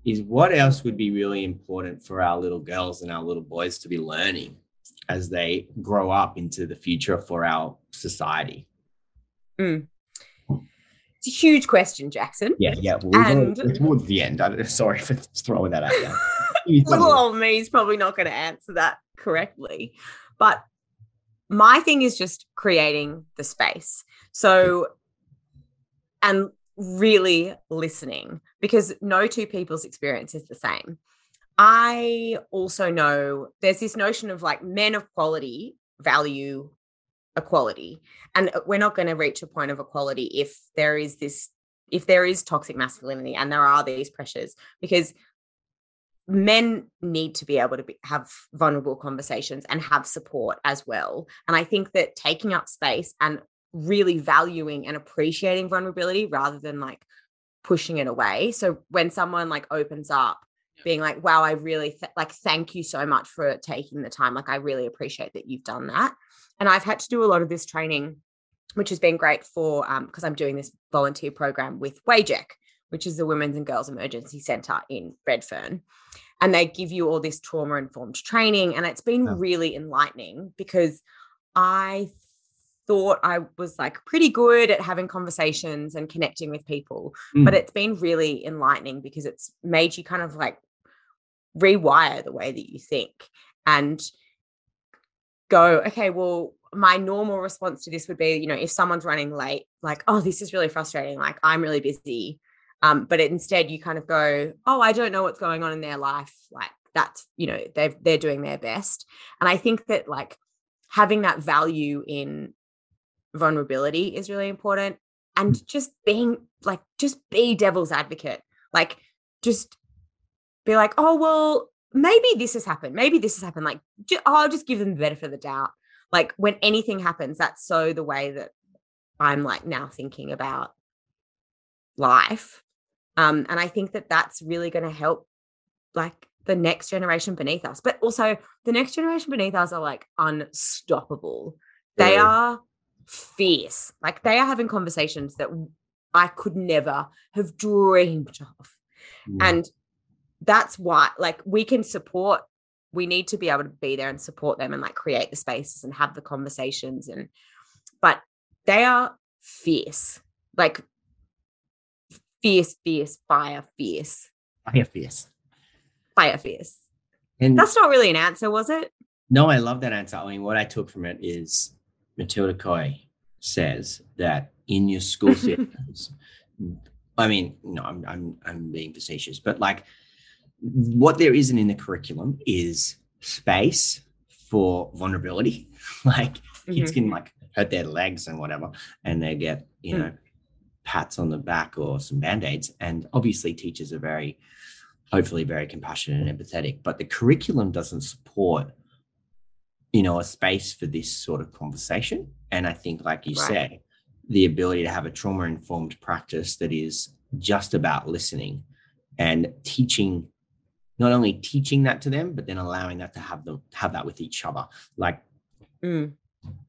is what else would be really important for our little girls and our little boys to be learning as they grow up into the future for our society. Mm. It's a huge question, Jackson. Yeah, yeah. Well, And- already- towards the end. I, sorry for throwing that out there. Little old me is probably not going to answer that correctly. But my thing is just creating the space. So, and really listening because no two people's experience is the same. I also know there's this notion of like men of quality value equality. And uh, we're not going to reach a point of equality if there is this, if there is toxic masculinity and there are these pressures, because men need to be able to be, have vulnerable conversations and have support as well. And I think that taking up space and really valuing and appreciating vulnerability rather than like pushing it away. So when someone like opens up, being like, wow, I really th- like, thank you so much for taking the time. Like, I really appreciate that you've done that. And I've had to do a lot of this training, which has been great for, um, because I'm doing this volunteer program with WAGEC, which is the Women's and Girls Emergency Centre in Redfern. And they give you all this trauma informed training. And it's been Yeah. really enlightening because I thought I was like pretty good at having conversations and connecting with people, but Mm. it's been really enlightening because it's made you kind of like rewire the way that you think and go, okay, well, my normal response to this would be, you know, if someone's running late, like, oh, this is really frustrating. Like, I'm really busy. Um, but instead, you kind of go, oh, I don't know what's going on in their life. Like, that's, you know, they've, they're doing their best. And I think that, like, having that value in vulnerability is really important. And just being like, just be devil's advocate. Like, just be like, oh, well, maybe this has happened. Maybe this has happened. Like, ju- I'll just give them the benefit of the doubt. Like, when anything happens, that's so the way that I'm like now thinking about life. Um, and I think that that's really going to help like the next generation beneath us. But also, the next generation beneath us are like unstoppable. They Yeah. are fierce. Like, they are having conversations that I could never have dreamed of Mm. and that's why like we can support we need to be able to be there and support them and like create the spaces and have the conversations and but they are fierce like fierce fierce fire fierce Fire, fierce. fire fierce And that's not really an answer was it No, I love that answer. I mean, what I took from it is Matilda Coy says that in your school systems, I mean, no, I'm, I'm, I'm being facetious, but like what there isn't in the curriculum is space for vulnerability. like kids can like hurt their legs and whatever, and they get, you Mm. know, pats on the back or some band-aids. And obviously teachers are very, hopefully very compassionate and empathetic, but the curriculum doesn't support you know, a space for this sort of conversation. And I think, like you Right. said, the ability to have a trauma informed practice that is just about listening and teaching, not only teaching that to them, but then allowing that to have them have that with each other. Like, Mm.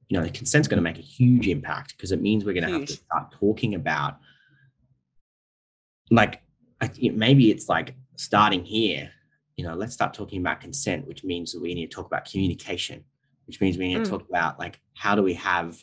you know, the consent's going to make a huge impact because it means we're going to have to start talking about, like, maybe it's like starting here. You know, let's start talking about consent, which means that we need to talk about communication, which means we need Mm. to talk about like how do we have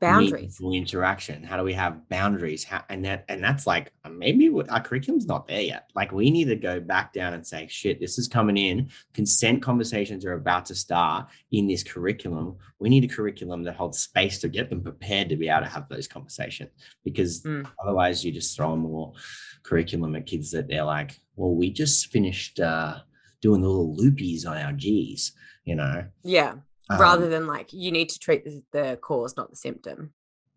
boundaries. interaction? How do we have boundaries? How, and that and that's like uh, maybe our curriculum's not there yet. Like we need to go back down and say shit this is coming in. Consent conversations are about to start in this curriculum. We need a curriculum that holds space to get them prepared to be able to have those conversations. Because Mm. otherwise you just throw more curriculum at kids that they're like well we just finished uh doing the little loopies on our g's you know yeah Um, rather than like you need to treat the, the cause not the symptom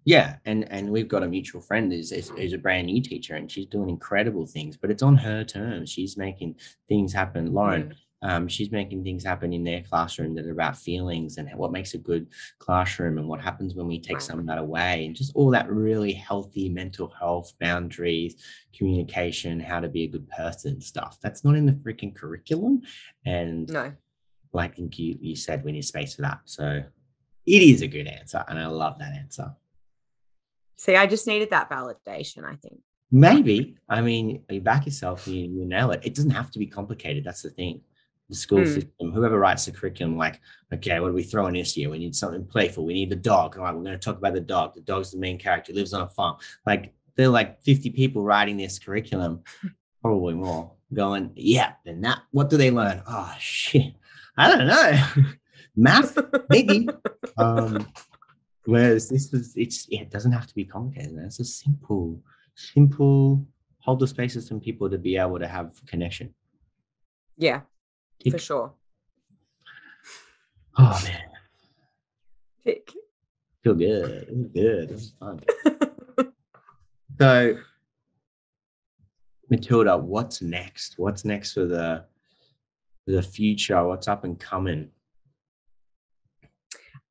Yeah, and and we've got a mutual friend who's, who's a brand new teacher, and she's doing incredible things. But it's on her terms. She's making things happen. Lauren, um, she's making things happen in their classroom that are about feelings and what makes a good classroom, and what happens when we take Right. some of that away, and just all that really healthy mental health boundaries, communication, how to be a good person stuff. That's not in the freaking curriculum, and no like I think you you said, we need space for that. So it is a good answer, and I love that answer. see i just needed that validation i think Maybe. I mean, you back yourself, you, you nail it. It doesn't have to be complicated. That's the thing. The school Mm. system, whoever writes the curriculum, like, okay, what are we throwing this year? We need something playful. We need the dog. All right, we're going to talk about the dog. The dog's the main character, lives on a farm. Like, there are like 50 people writing this curriculum, probably more, going, yeah, and that, what do they learn? Oh, shit. I don't know. Math, maybe. um, whereas this was, it's, yeah, it doesn't have to be complicated. It's a simple, simple, hold the spaces for people to be able to have connection. Yeah, Tick. for sure. Oh, man. Tick. Feel good. Was good. It was fun. So, Matilda, what's next? What's next for the the future? What's up and coming?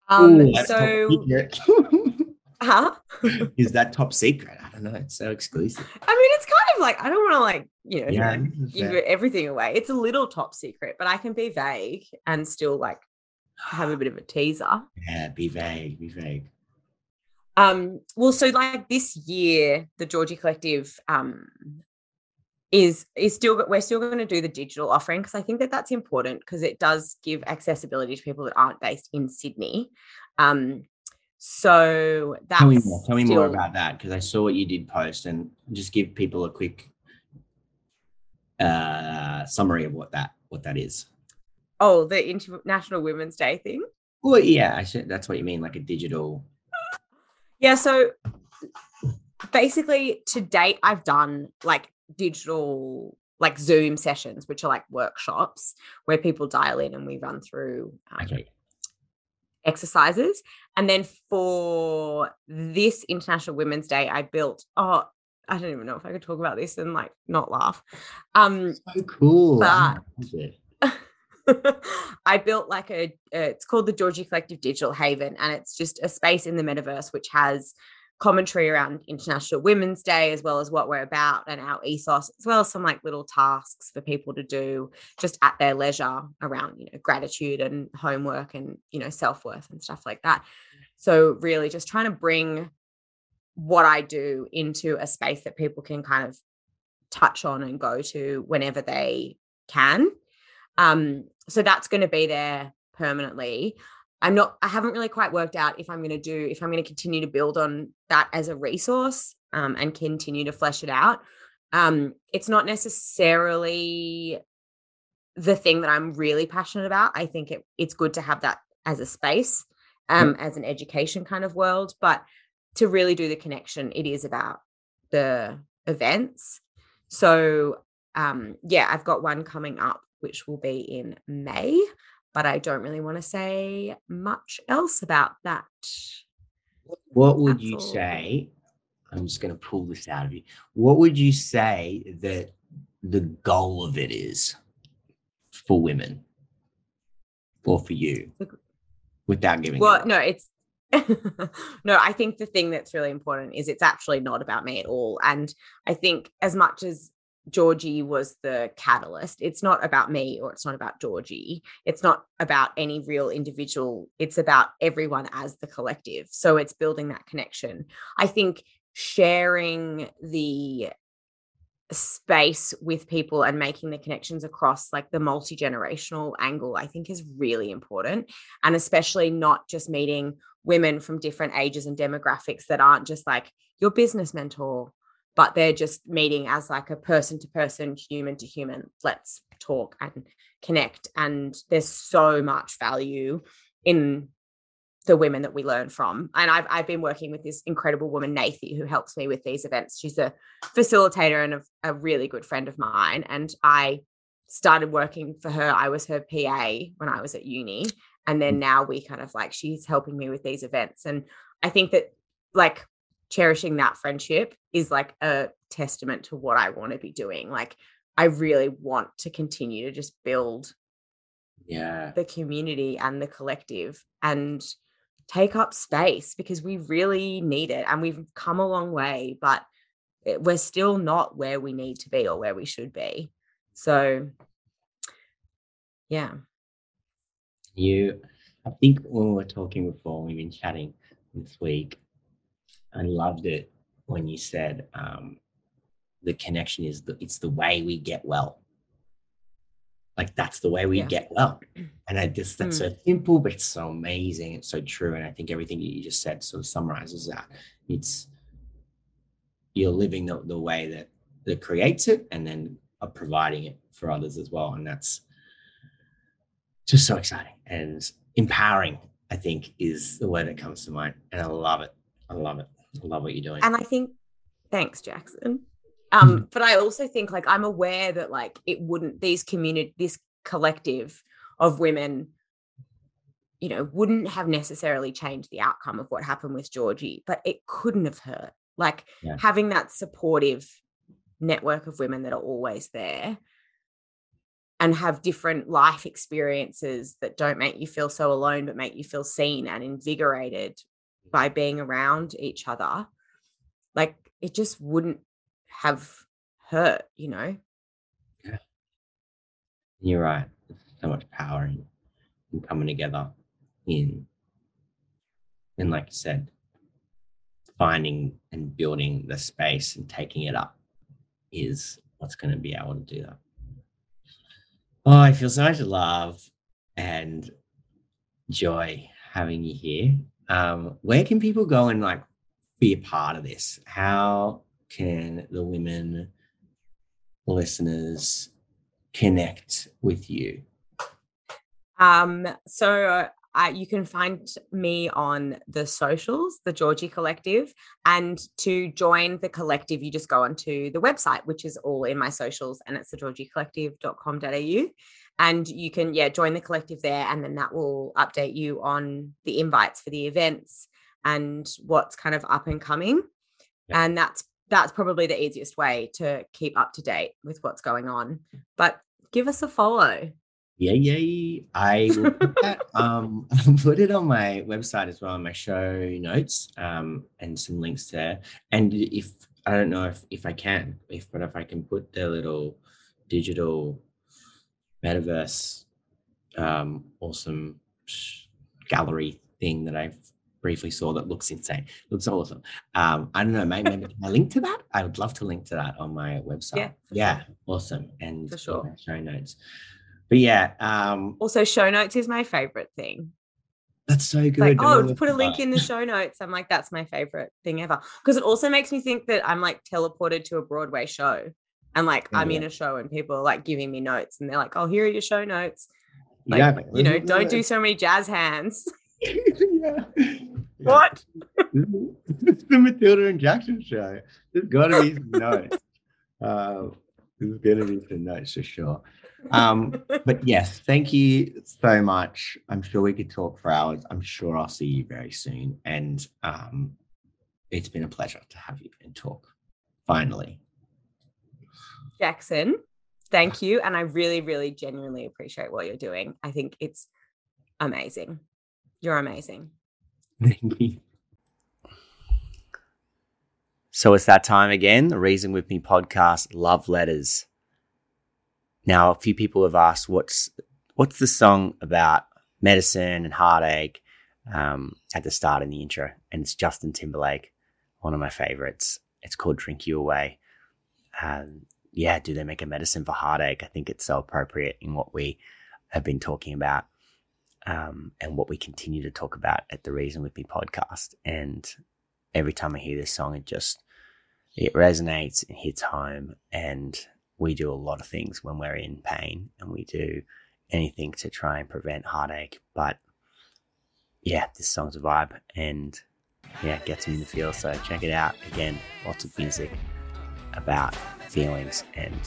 Um, Ooh, so, huh? Is that top secret? I don't know. It's so exclusive. I mean, it's kind of like I don't want to like you know Yeah, give fair. everything away. It's a little top secret, but I can be vague and still like have a bit of a teaser. yeah. Be vague. Be vague. Um, well, so like this year, the Georgie Collective um is is still we're still going to do the digital offering because I think that that's important because it does give accessibility to people that aren't based in Sydney. Um, so that's Tell me more. Tell me more about that because I saw what you did post and just give people a quick uh summary of what that what that is. Oh, the International Women's Day thing. Well, yeah, I should, that's what you mean, like a digital. Yeah, so basically to date I've done like digital like Zoom sessions which are like workshops where people dial in and we run through um, Okay. exercises and then for this International Women's Day I built oh I don't even know if I could talk about this and like not laugh. Um So cool. I But- I built like a, uh, it's called the Georgie Collective Digital Haven, and it's just a space in the metaverse which has commentary around International Women's Day, as well as what we're about and our ethos, as well as some like little tasks for people to do just at their leisure around, you know, gratitude and homework and, you know, self worth and stuff like that. So, really just trying to bring what I do into a space that people can kind of touch on and go to whenever they can. Um, so that's going to be there permanently. I'm not, I haven't really quite worked out if I'm going to do, if I'm going to continue to build on that as a resource um, and continue to flesh it out. Um, it's not necessarily the thing that I'm really passionate about. I think it, it's good to have that as a space, um, as an education kind of world, but to really do the connection, it is about the events. So um, yeah, I've got one coming up, which will be in May, but I don't really want to say much else about that. What would That's you all. say? I'm just going to pull this out of you. What would you say that the goal of it is for women or for you without giving Well, it away? no, it's no, I think the thing that's really important is it's actually not about me at all. And I think as much as Georgie was the catalyst, it's not about me or it's not about Georgie. It's not about any real individual. It's about everyone as the collective. So it's building that connection. I think sharing the space with people and making the connections across like the multi-generational angle i think is really important and especially not just meeting women from different ages and demographics that aren't just like your business mentor but they're just meeting as like a person to person human to human let's talk and connect and there's so much value in the women that we learn from. And I've, I've been working with this incredible woman Nathi who helps me with these events. She's a facilitator and a, a really good friend of mine and I started working for her. I was her PA when I was at uni and then mm. now we kind of like she's helping me with these events. And i think that like cherishing that friendship is like a testament to what i want to be doing like i really want to continue to just build yeah. the community and the collective and take up space because we really need it and we've come a long way but it- we're still not where we need to be or where we should be so yeah You, I think when we were talking before, we've been chatting this week. I loved it when you said um, the connection is the it's the way we get well. Like that's the way we Yeah. get well, and I just that's so simple, but it's so amazing. It's so true, and I think everything that you just said sort of summarizes that. It's you're living the, the way that that creates it and then are providing it for others as well. And that's just so exciting and empowering, I think, is the word that comes to mind. And I love it. I love it. I love what you're doing. And I think, thanks, Jackson. Um, but I also think like I'm aware that like it wouldn't these community this collective of women, you know, wouldn't have necessarily changed the outcome of what happened with Georgie, but it couldn't have hurt. Like Yeah. having that supportive network of women that are always there and have different life experiences that don't make you feel so alone, but make you feel seen and invigorated by being around each other. Like it just wouldn't have hurt, you know? You're right. There's so much power in, in coming together in and like you said, finding and building the space and taking it up is what's going to be able to do that. Oh, I feel so much love and joy having you here. Um, where can people go and like be a part of this? How can the women listeners connect with you? Um, so uh, you can find me on the socials, the Georgie Collective, and to join the collective, you just go onto the website, which is all in my socials, and it's the georgiecollective.com.au. And you can, yeah, join the collective there, and then that will update you on the invites for the events and what's kind of up and coming. Yeah. And that's that's probably the easiest way to keep up to date with what's going on. But give us a follow. yeah yeah I will put that, um, I'll put it on my website as well, on my show notes, um, and some links there. And if I don't know if, if I can, if but if I can put the little digital metaverse um awesome gallery thing that I've briefly saw that looks insane. Looks awesome. Um, I don't know, maybe, maybe can I link to that? I would love to link to that on my website. Yeah, yeah, awesome. And For sure. show notes. But yeah, um, Also, show notes is my favorite thing. that's so good. Like, I oh, put a link that. in the show notes. I'm like, that's my favorite thing ever. Because it also makes me think that I'm like teleported to a Broadway show. And like I'm in a show and people are like giving me notes and they're like, oh, here are your show notes. Like, Exactly. you know, don't the- do so many jazz hands. yeah. What? it's the Matilda and Jackson show. There's got to be some notes. Uh, there's going to be some notes for sure. Um, but yes, thank you so much. I'm sure we could talk for hours. I'm sure I'll see you very soon. And um, it's been a pleasure to have you and talk finally. Jackson, thank you. And I really, really genuinely appreciate what you're doing. I think it's amazing. You're amazing. Thank you. So it's that time again, the Reason With Me podcast, Love Letters. Now, a few people have asked, what's what's the song about medicine and heartache um, at the start in the intro? And it's Justin Timberlake, one of my favorites. It's called Drink You Away. Um, yeah, do they make a medicine for heartache? I think it's so appropriate in what we have been talking about um, and what we continue to talk about at the Reason With Me podcast. And every time I hear this song, it just it resonates, it hits home, and we do a lot of things when we're in pain, and we do anything to try and prevent heartache. But yeah, this song's a vibe, and yeah, it gets me in the feel. So check it out. Again, lots of music about feelings and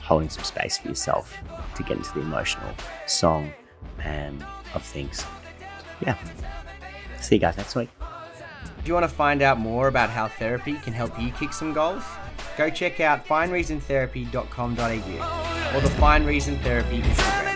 holding some space for yourself to get into the emotional song and of things. Yeah. See you guys next week. If you want to find out more about how therapy can help you kick some goals, go check out finereasontherapy.com.au or the Fine Reason Therapy Instagram.